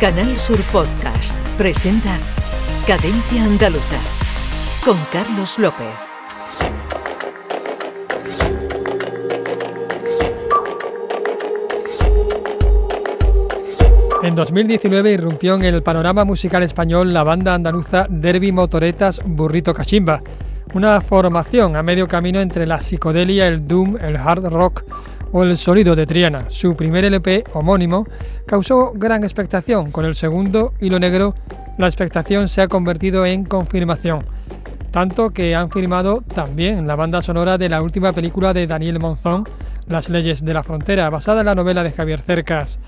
Canal Sur Podcast presenta Cadencia Andaluza con Carlos López. En 2019 irrumpió en el panorama musical español la banda andaluza Derby Motoretas Burrito Cachimba, una formación a medio camino entre la psicodelia, el doom, el hard rock o El sonido de Triana. Su primer LP homónimo causó gran expectación. Con el segundo, Hilo Negro, la expectación se ha convertido en confirmación. Tanto que han firmado también la banda sonora de la última película de Daniel Monzón, Las leyes de la frontera, basada en la novela de Javier Cercas.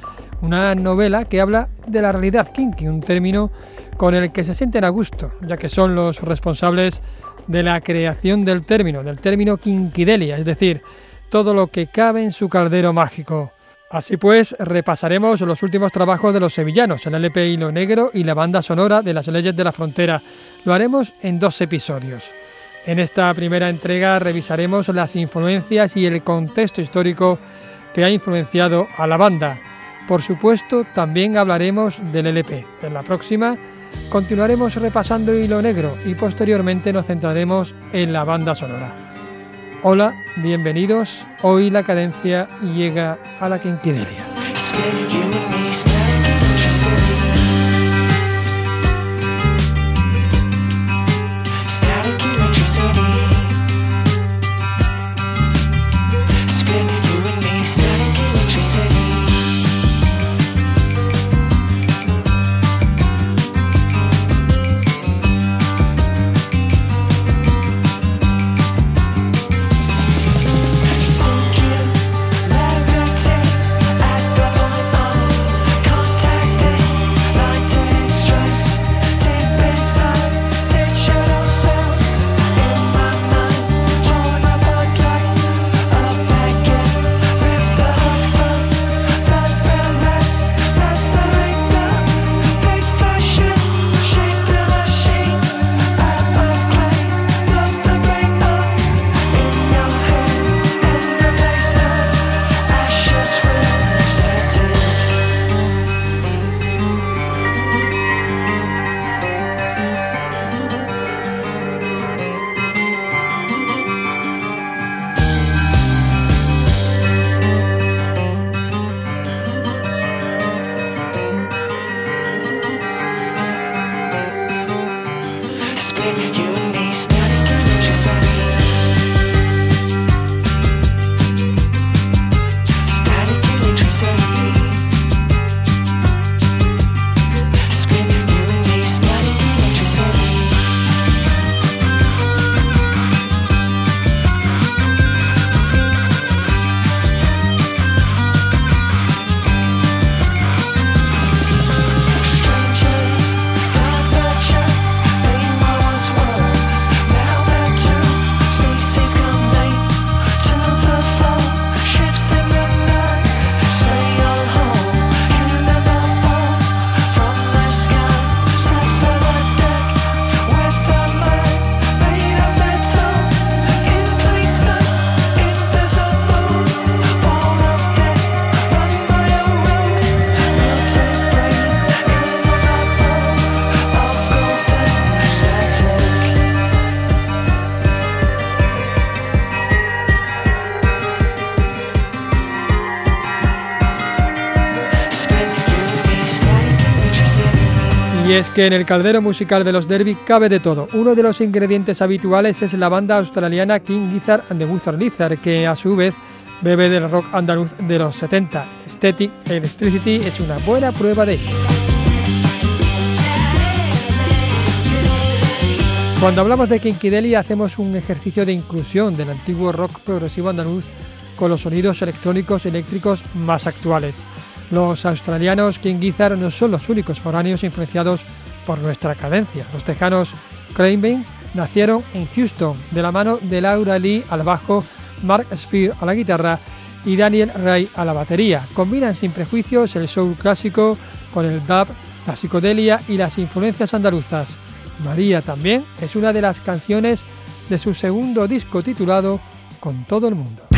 Una novela que habla de la realidad kinky, un término con el que se sienten a gusto, ya que son los responsables de la creación del término, del término kinkidelia, es decir, todo lo que cabe en su caldero mágico. Así pues, repasaremos los últimos trabajos de los sevillanos, el LP Hilo Negro y la banda sonora de las leyes de la frontera. Lo haremos en dos episodios. En esta primera entrega revisaremos las influencias y el contexto histórico que ha influenciado a la banda. Por supuesto, también hablaremos del LP. En la próxima continuaremos repasando Hilo Negro y posteriormente nos centraremos en la banda sonora. Hola, bienvenidos. Hoy la cadencia llega a la quinquidelia. Es que en el caldero musical de los Derby cabe de todo. Uno de los ingredientes habituales es la banda australiana King Gizzard and the Wizard Lizard, que a su vez bebe del rock andaluz de los 70. Static Electricity es una buena prueba de ello. Cuando hablamos de Kinky hacemos un ejercicio de inclusión del antiguo rock progresivo andaluz con los sonidos electrónicos eléctricos más actuales. Los australianos King Gizzard no son los únicos foráneos influenciados por nuestra cadencia. Los tejanos Craven nacieron en Houston de la mano de Laura Lee al bajo, Mark Spear a la guitarra y Daniel Ray a la batería. Combinan sin prejuicios el soul clásico con el dub, la psicodelia y las influencias andaluzas. María también es una de las canciones de su segundo disco titulado Con todo el mundo.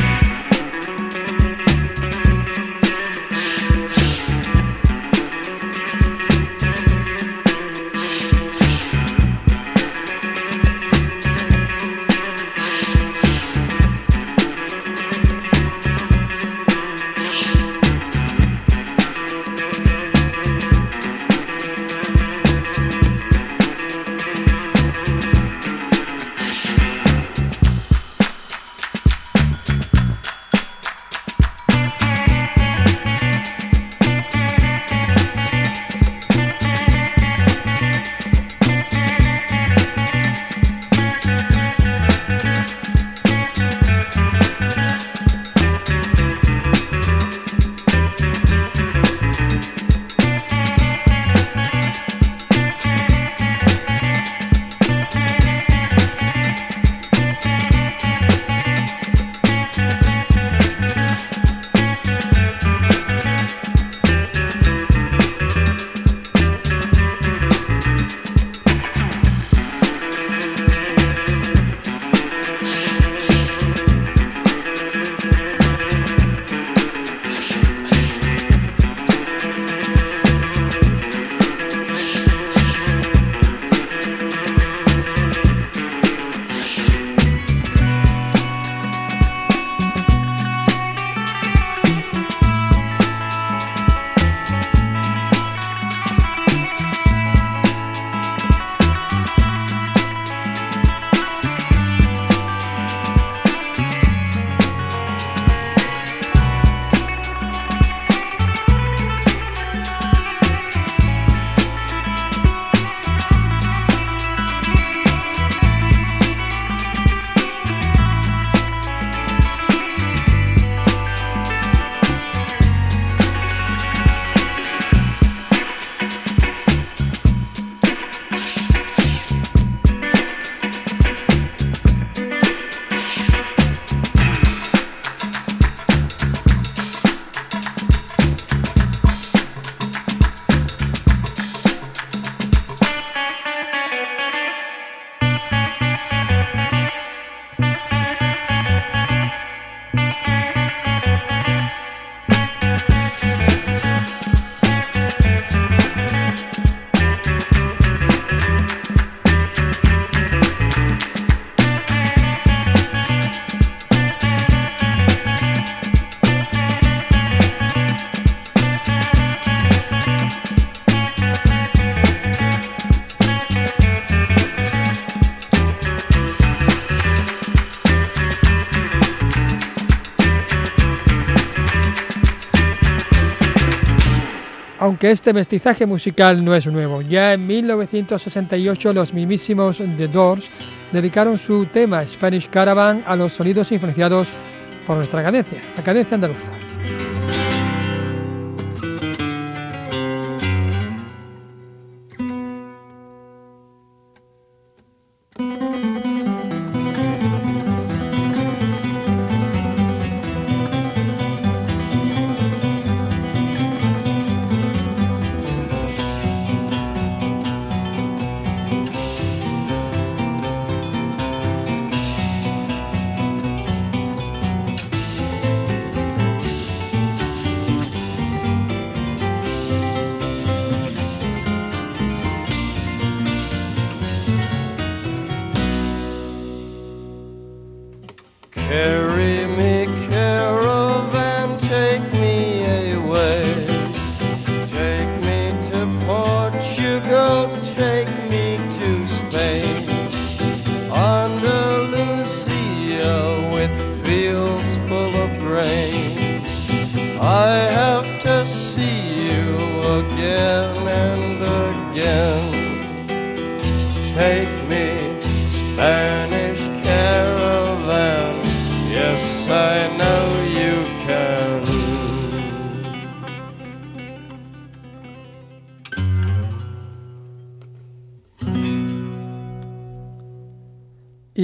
Aunque este mestizaje musical no es nuevo, ya en 1968 los mismísimos The Doors dedicaron su tema Spanish Caravan a los sonidos influenciados por nuestra cadencia, la cadencia andaluza.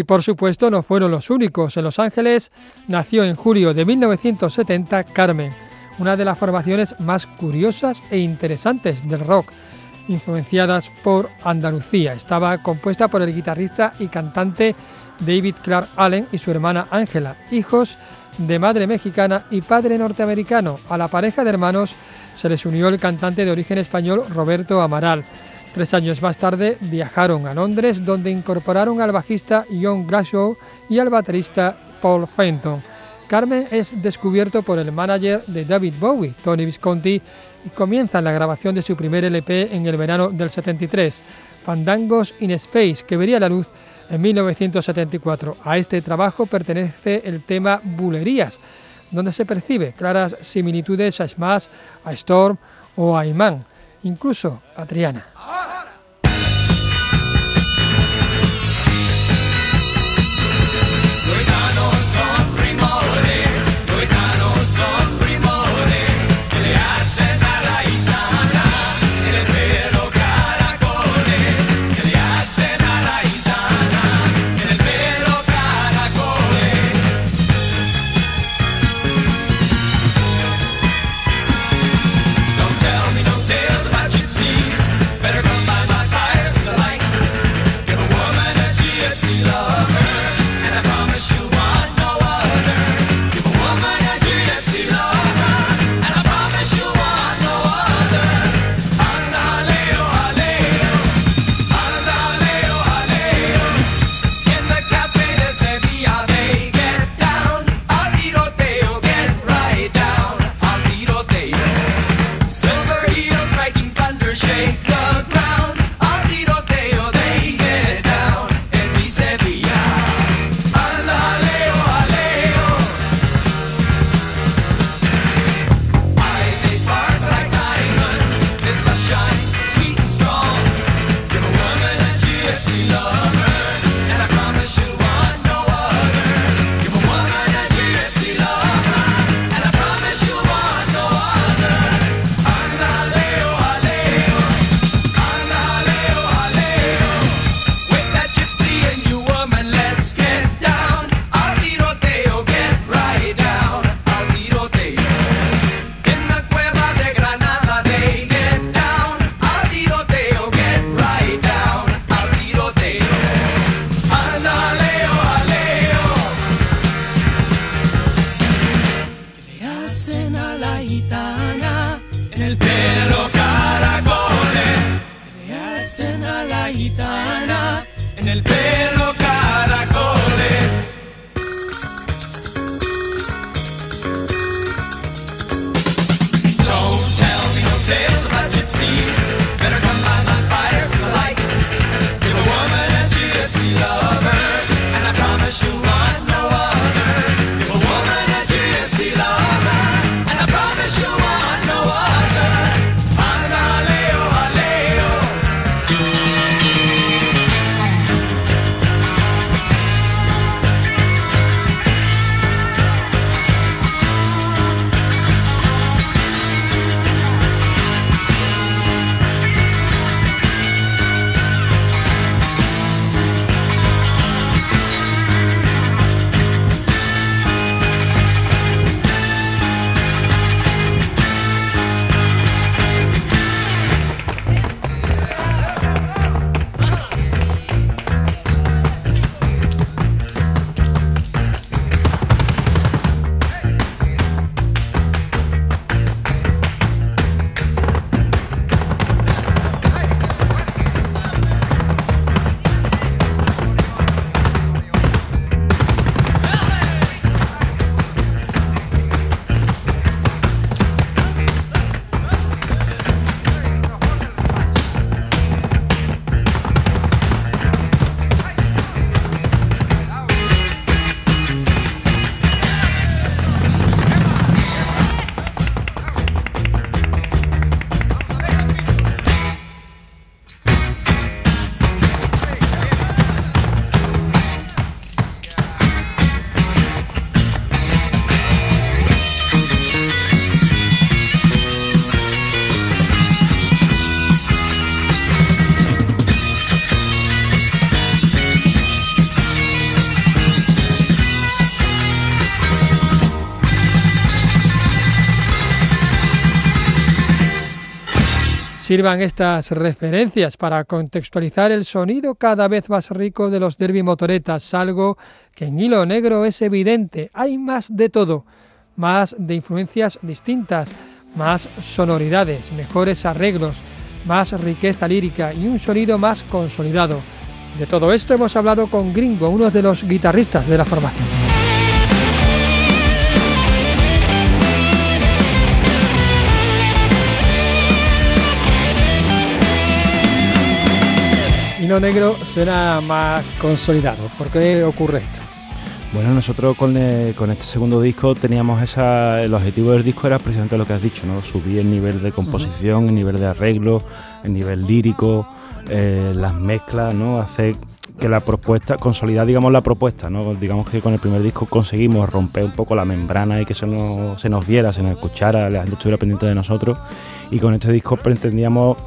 Por supuesto no fueron los únicos. En Los Ángeles nació en julio de 1970 Carmen, una de las formaciones más curiosas e interesantes del rock, influenciadas por Andalucía. Estaba compuesta por el guitarrista y cantante David Clark Allen y su hermana Ángela, hijos de madre mexicana y padre norteamericano. A la pareja de hermanos se les unió el cantante de origen español Roberto Amaral. Tres años más tarde viajaron a Londres donde incorporaron al bajista John Glasgow y al baterista Paul Fenton. Carmen es descubierto por el manager de David Bowie, Tony Visconti, y comienza la grabación de su primer LP en el verano del 73, Fandangos in Space, que vería la luz en 1974. A este trabajo pertenece el tema Bulerías, donde se percibe claras similitudes a Smash, a Storm o a Iman, incluso a Triana. Sirvan estas referencias para contextualizar el sonido cada vez más rico de los derby motoretas, algo que en hilo negro es evidente. Hay más de todo, más de influencias distintas, más sonoridades, mejores arreglos, más riqueza lírica y un sonido más consolidado. De todo esto hemos hablado con Gringo, uno de los guitarristas de la formación. Hilo negro suena más consolidado. ¿Por qué ocurre esto? Bueno, nosotros con, con, este segundo disco teníamos esa. El objetivo del disco era precisamente lo que has dicho, ¿no? Subir el nivel de composición, el nivel de arreglo, el nivel lírico, eh, las mezclas, ¿no? Hacer que la propuesta, consolidar, digamos, la propuesta, ¿no? Digamos que con el primer disco conseguimos romper un poco la membrana y que se nos, se nos viera, se nos escuchara, la gente estuviera pendiente de nosotros. Y con este disco pretendíamos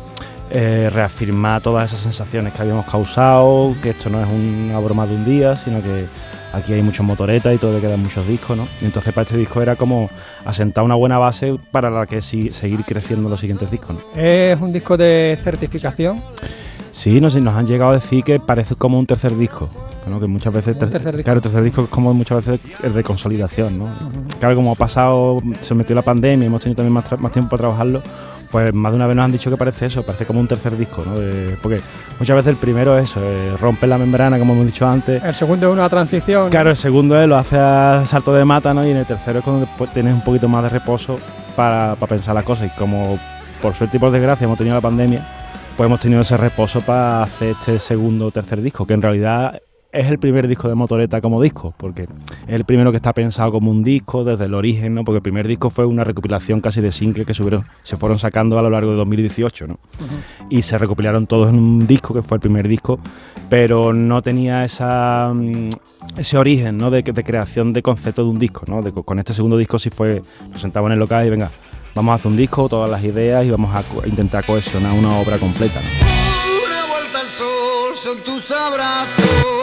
eh, reafirmar todas esas sensaciones que habíamos causado, que esto no es una broma de un día, sino que aquí hay muchos motoretas y todavía quedan muchos discos, ¿no? Y entonces para este disco era como asentar una buena base para la que sí, seguir creciendo los siguientes discos, ¿no? ¿Es un disco de certificación? Sí, nos, nos han llegado a decir que parece como un tercer disco. ¿no? que muchas veces tercer disco? claro el tercer disco es como muchas veces el de consolidación ¿no? claro como ha pasado se metió la pandemia y hemos tenido también más, más tiempo para trabajarlo pues más de una vez nos han dicho que parece eso, parece como un tercer disco, ¿no? porque muchas veces el primero es eso, eh, rompe la membrana, como hemos dicho antes. El segundo es una transición. Claro, el segundo es lo hace a salto de mata, ¿no? Y en el tercero es cuando tienes un poquito más de reposo para, para pensar las cosas. Y como por suerte y por desgracia hemos tenido la pandemia, pues hemos tenido ese reposo para hacer este segundo o tercer disco, que en realidad es el primer disco de Motoreta como disco, porque es el primero que está pensado como un disco desde el origen, ¿no? Porque el primer disco fue una recopilación casi de singles que subieron, se fueron sacando a lo largo de 2018, ¿no? Y se recopilaron todos en un disco, que fue el primer disco, pero no tenía esa, mm, ese origen, ¿no? De, de creación de concepto de un disco, ¿no? De, con este segundo disco sí fue, nos sentamos en el local y venga, vamos a hacer un disco, todas las ideas y vamos a intentar cohesionar una obra completa. Una vuelta al sol son tus abrazos.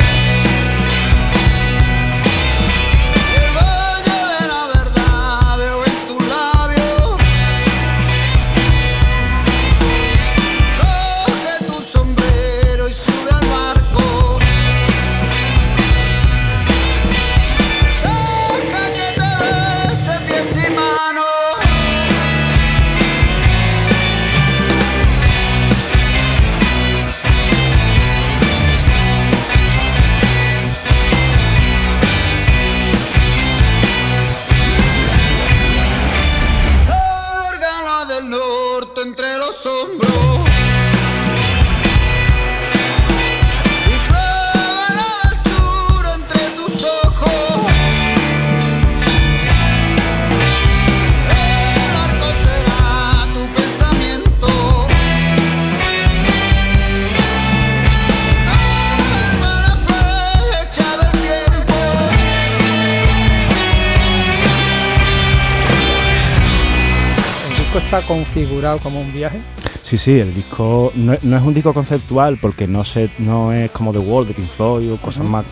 Está configurado como un viaje? Sí, sí, el disco no, no, es un disco conceptual porque no, se, no es como The Wall de Pink Floyd o cosas uh -huh. más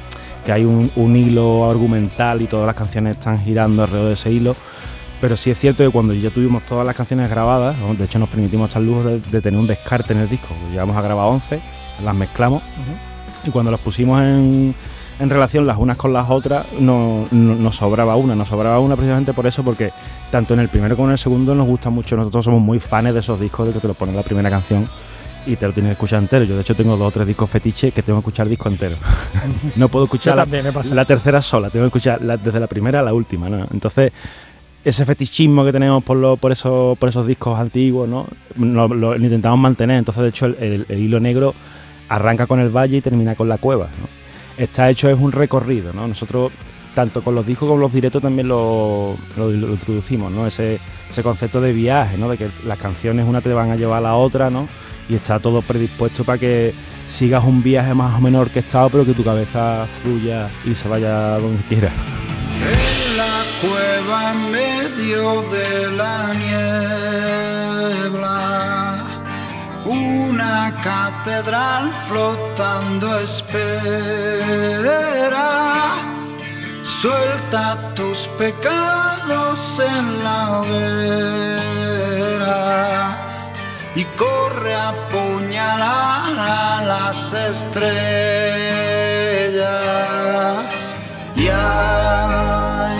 que hay un, un, hilo argumental y todas las canciones están girando alrededor de ese hilo. Pero sí es cierto que cuando ya tuvimos todas las canciones grabadas, de hecho nos permitimos el lujo de, de, tener un descarte en el disco. Llegamos a grabar 11, las mezclamos uh -huh. y cuando las pusimos en, en relación las unas con las otras, no, no, nos sobraba una. Nos sobraba una precisamente por eso, porque tanto en el primero como en el segundo nos gusta mucho. Nosotros somos muy fans de esos discos de que te lo ponen la primera canción y te lo tienes que escuchar entero. Yo, de hecho, tengo dos o tres discos fetiche que tengo que escuchar el disco entero. no puedo escuchar la, la, tercera sola, tengo que escuchar la, desde la primera a la última. ¿no? Entonces, ese fetichismo que tenemos por, lo, por, eso, por esos discos antiguos, ¿no? Lo, lo, lo, intentamos mantener. Entonces, de hecho, el, el, el, hilo negro arranca con el valle y termina con la cueva. ¿no? Está hecho, es un recorrido. ¿no? Nosotros tanto con los discos como los directos también lo, lo, introducimos, ¿no? Ese, ese concepto de viaje, ¿no? De que las canciones una te van a llevar a la otra, ¿no? Y está todo predispuesto para que sigas un viaje más o menos orquestado, pero que tu cabeza fluya y se vaya donde quiera. En la cueva en medio de la niebla, una catedral flotando espera Suelta tus pecados en la hoguera y corre a apuñalar a las estrellas. Y a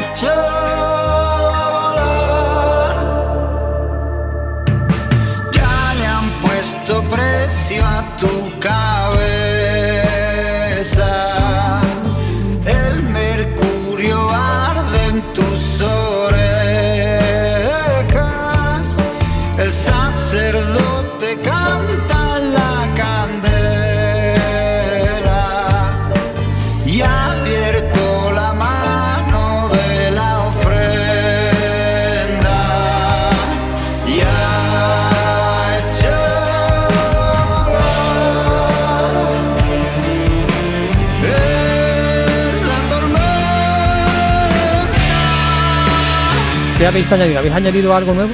¿Qué habéis añadido? ¿Habéis añadido algo nuevo?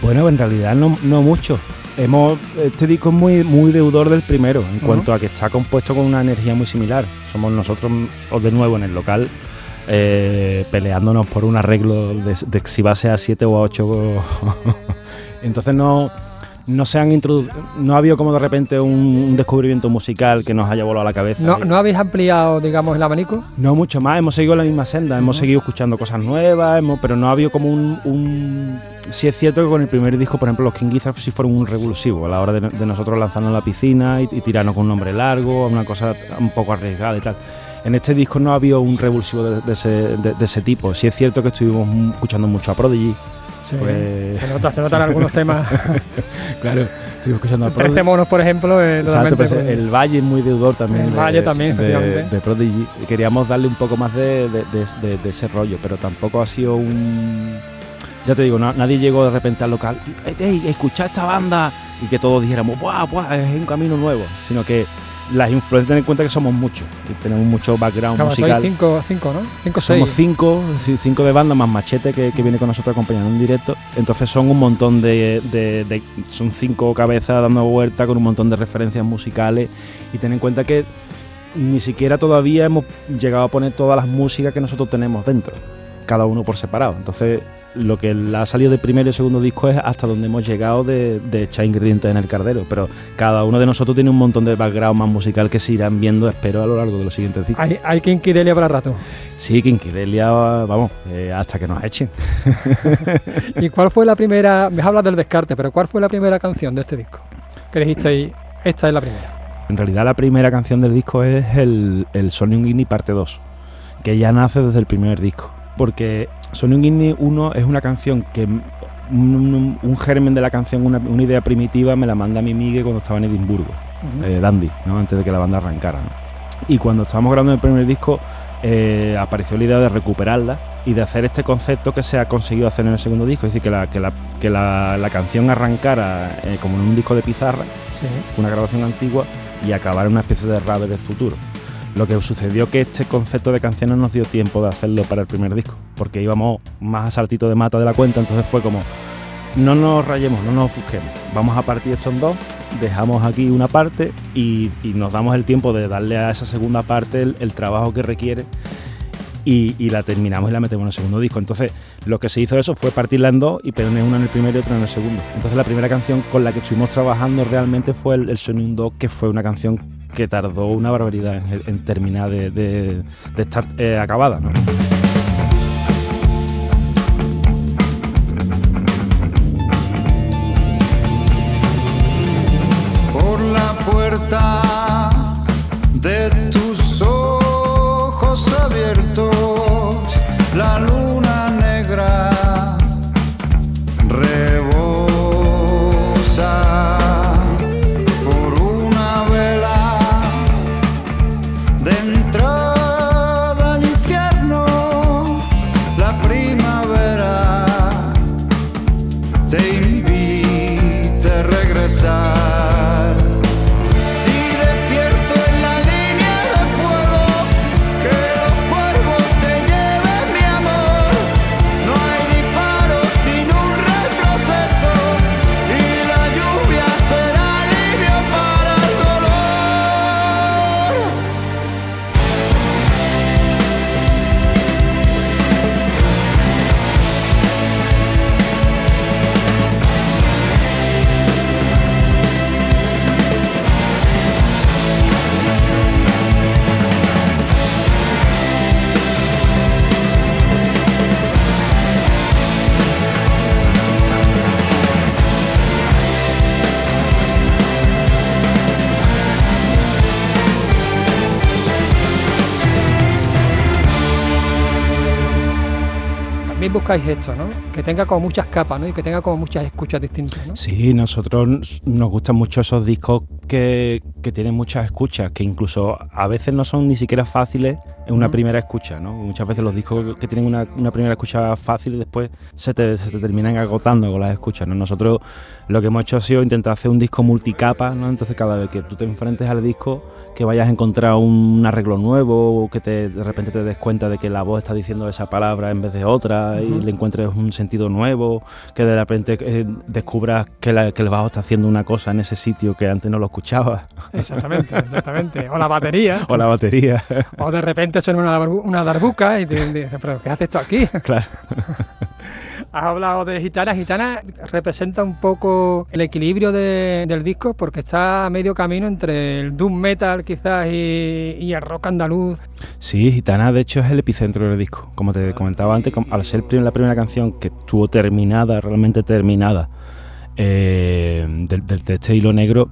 Bueno, en realidad no, no mucho. Hemos, este disco es muy, muy deudor del primero, en cuanto a que está compuesto con una energía muy similar. Somos nosotros, de nuevo en el local, eh, peleándonos por un arreglo de, de si va a ser a 7 o a 8. Entonces no, no se han introducido, no ha habido como de repente un, descubrimiento musical que nos haya volado a la cabeza. ¿No, ¿No habéis ampliado, digamos, el abanico? No mucho más, hemos seguido la misma senda, hemos seguido escuchando cosas nuevas, hemos- pero no ha habido como un, un... Sí es cierto que con el primer disco, por ejemplo, los King Gizzard sí fueron un revulsivo a la hora de, de nosotros lanzarnos a la piscina y, y tirarnos con un nombre largo, una cosa un poco arriesgada y tal. En este disco no ha habido un revulsivo de, de ese, de- ese tipo. Sí es cierto que estuvimos escuchando mucho a Prodigy, Sí. Pues- Se nota, se notan algunos temas. claro, estuvimos escuchando a Trece Prodigy. monos, por ejemplo, eh, Exacto, pues, pues, el Valle es muy deudor también. El de- Valle también, de, efectivamente. de Prodigy. Queríamos darle un poco más de, de- de- de- de ese rollo, pero tampoco ha sido un. Ya te digo, na- nadie llegó de repente al local y, "Ey, ey, escucha esta banda y que todos dijéramos, ¡buah, buah! Es un camino nuevo. Sino que las influencias, ten en cuenta que somos muchos y tenemos mucho background Claro, musical. cinco, cinco, ¿no? Cinco, seis. Somos cinco, cinco de banda más Machete que, que viene con nosotros acompañando en directo. Entonces son un montón de, de- de- Son cinco cabezas dando vuelta con un montón de referencias musicales. Y ten en cuenta que ni siquiera todavía hemos llegado a poner todas las músicas que nosotros tenemos dentro, cada uno por separado. Entonces lo que ha salido del primer y segundo disco es hasta donde hemos llegado de, de echar ingredientes en el cardero. Pero cada uno de nosotros tiene un montón de background más musical que se irán viendo, espero, a lo largo de los siguientes discos. Hay, hay Kinky Delia para rato. Sí, Quinquidelia, vamos, eh, hasta que nos echen. ¿Y cuál fue la primera? Me hablas del descarte, pero ¿cuál fue la primera canción de este disco? Que dijisteis, esta es la primera. En realidad la primera canción del disco es el, el Sonic Guinea parte 2, que ya nace desde el primer disco. Porque Sonic Guinea 1 es una canción que un, un- un germen de la canción, una, una idea primitiva, me la manda mi Migue cuando estaba en Edimburgo, eh, Dandy, ¿no? antes de que la banda arrancara. ¿no? Y cuando estábamos grabando el primer disco, eh, apareció la idea de recuperarla y de hacer este concepto que se ha conseguido hacer en el segundo disco, es decir, que la, que la, que la, la canción arrancara eh, como en un disco de pizarra Sí. una grabación antigua y acabar en una especie de rave del futuro. Lo que sucedió que este concepto de canción no nos dio tiempo de hacerlo para el primer disco, porque íbamos más a saltito de mata de la cuenta, entonces fue como, no nos rayemos, no nos ofusquemos, vamos a partir esto en dos, dejamos aquí una parte y, nos damos el tiempo de darle a esa segunda parte el, trabajo que requiere y, la terminamos y la metemos en el segundo disco. Entonces, lo que se hizo eso fue partirla en dos y poner una en el primero y otra en el segundo. Entonces, la primera canción con la que estuvimos trabajando realmente fue el, el Sonic 2, que fue una canción que tardó una barbaridad en, terminar de, de- estar eh, acabada. Esto, ¿no? Que tenga como muchas capas, ¿no? Y que tenga como muchas escuchas distintas, ¿no? Sí, nosotros nos gustan mucho esos discos que, que tienen muchas escuchas, que incluso a veces no son ni siquiera fáciles en una primera escucha, ¿no? Muchas veces los discos que tienen una, una primera escucha fácil después se te, se te, terminan agotando con las escuchas, ¿no? Nosotros lo que hemos hecho ha sido intentar hacer un disco multicapa, ¿no? Entonces cada vez que tú te enfrentes al disco, que vayas a encontrar un arreglo nuevo, o que te, de repente te des cuenta de que la voz está diciendo esa palabra en vez de otra y le encuentres un sentido nuevo, que de repente eh, descubras que, la, que el bajo está haciendo una cosa en ese sitio que antes no lo escuchabas. Exactamente, exactamente. O la batería. o la batería. o de repente suena una, una darbuca y te dices, pero ¿qué haces tú aquí? Claro. Has hablado de Gitana. Gitana representa un poco el equilibrio de, del disco porque está a medio camino entre el doom metal quizás y, y, el rock andaluz. Sí, Gitana de hecho es el epicentro del disco. Como te comentaba antes, al ser la primera canción que estuvo terminada, realmente terminada, eh, del, del, de este hilo negro,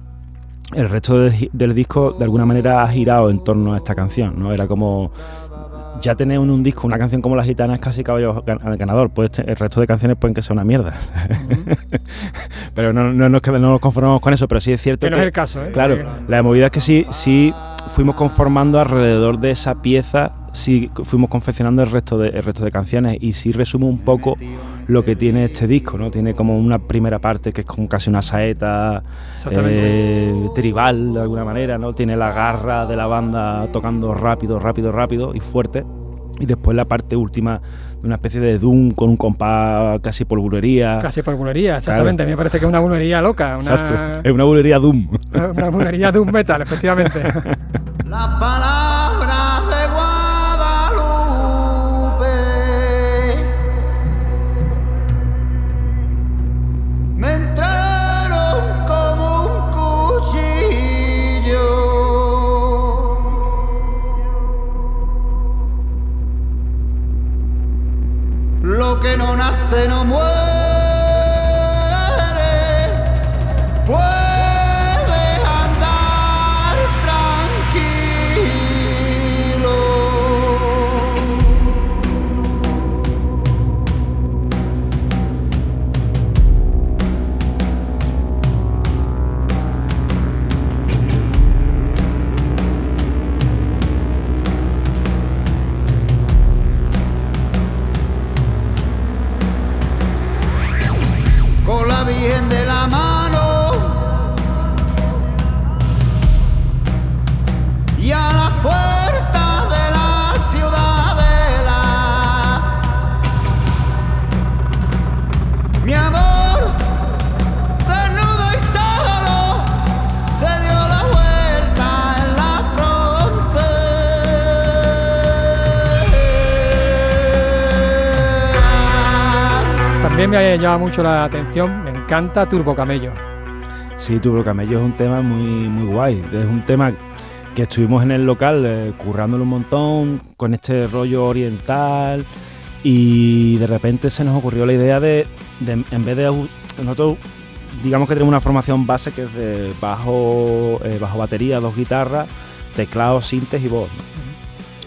el resto de, del disco de alguna manera ha girado en torno a esta canción, ¿no? Era como ya tener en un disco una canción como La Gitana es casi caballo ganador. Pues el resto de canciones pueden que sea una mierda. Uh -huh. pero no, no, nos, no, nos, conformamos con eso, pero sí es cierto que... que no es el caso, ¿eh? Claro, la movida es que sí, sí fuimos conformando alrededor de esa pieza, sí fuimos confeccionando el resto de, el resto de canciones y sí resume un poco lo que tiene este disco, ¿no? Tiene como una primera parte que es como casi una saeta eh, tribal de alguna manera, ¿no? Tiene la garra de la banda tocando rápido, rápido, rápido y fuerte. Y después la parte última de una especie de doom con un compás casi por bulería. Casi por bulería, exactamente. Claro. A mí me parece que es una bulería loca. Una... Exacto. Es una bulería doom. Una bulería doom metal, efectivamente. La palabra no nace Llamado mucho la atención, me encanta Turbo Camello. Sí, Turbo Camello es un tema muy, muy guay. Es un tema que estuvimos en el local eh, currándolo un montón con este rollo oriental y de repente se nos ocurrió la idea de, en vez de nosotros digamos que tenemos una formación base que es de bajo, eh, bajo batería, dos guitarras, teclados, sintes y voz.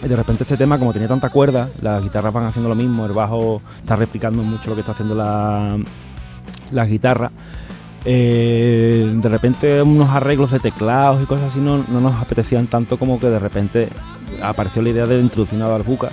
De repente este tema, como tiene tanta cuerda, las guitarras van haciendo lo mismo, el bajo está replicando mucho lo que está haciendo la, las guitarras. Eh, de repente unos arreglos de teclados y cosas así no, no, nos apetecían tanto como que de repente apareció la idea de introducir una barbuca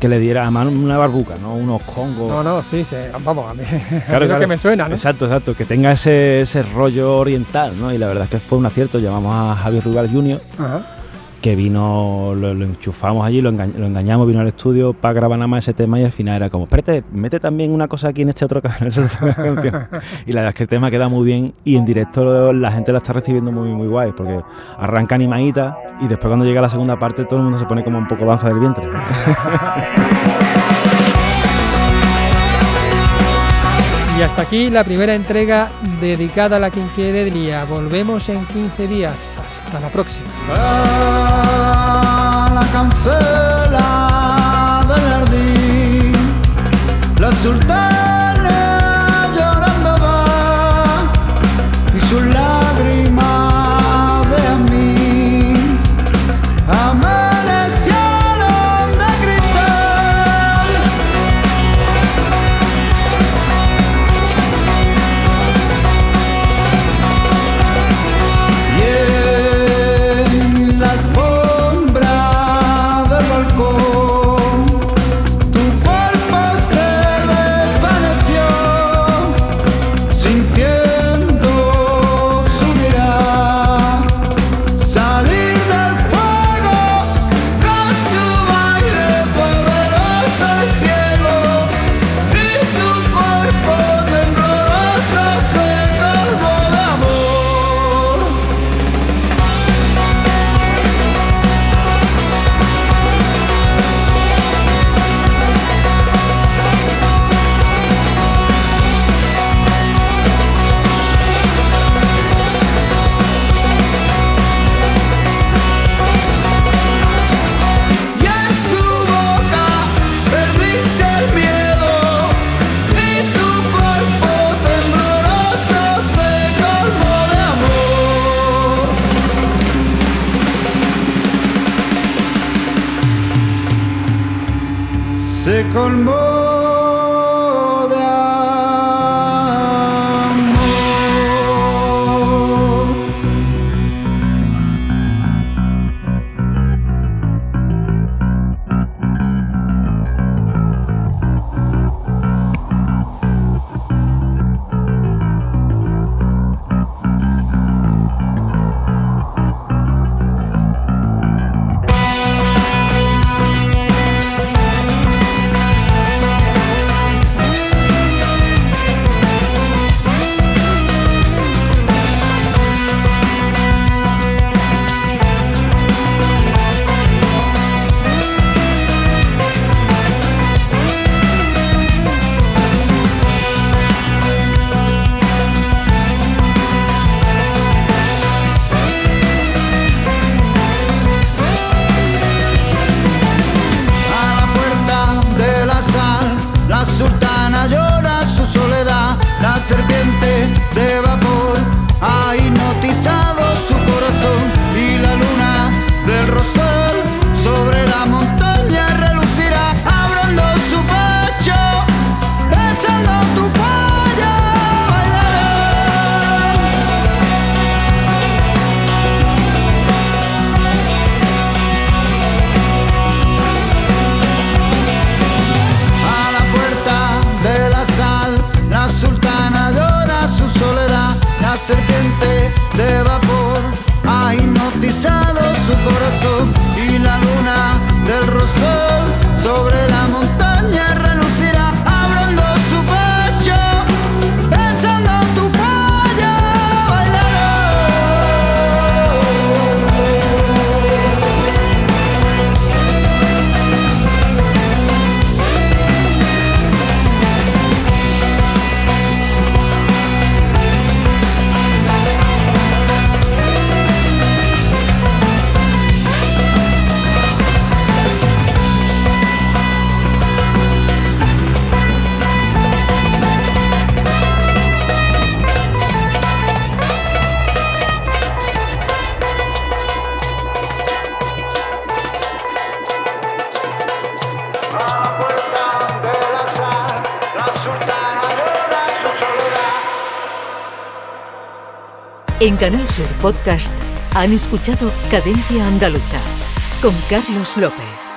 que le diera a mano una barbuca, ¿no? Unos congos. No, no, sí, sí vamos, a mí claro, claro. que me suena, ¿no? Exacto, exacto, que tenga ese, ese rollo oriental, ¿no? Y la verdad es que fue un acierto, llamamos a Javier Rugal Jr., Ajá que vino, lo, enchufamos allí, lo, lo, engañamos, vino al estudio para grabar nada más ese tema y al final era como, espérate, mete también una cosa aquí en este otro canal. y la verdad es que el tema queda muy bien y en directo la gente la está recibiendo muy, muy guay, porque arranca animadita y después cuando llega la segunda parte todo el mundo se pone como un poco danza del vientre. Y hasta aquí la primera entrega dedicada a la quinquedelia. Volvemos en 15 días. Hasta la próxima. more. En Canal Sur Podcast han escuchado Cadencia Andaluza con Carlos López.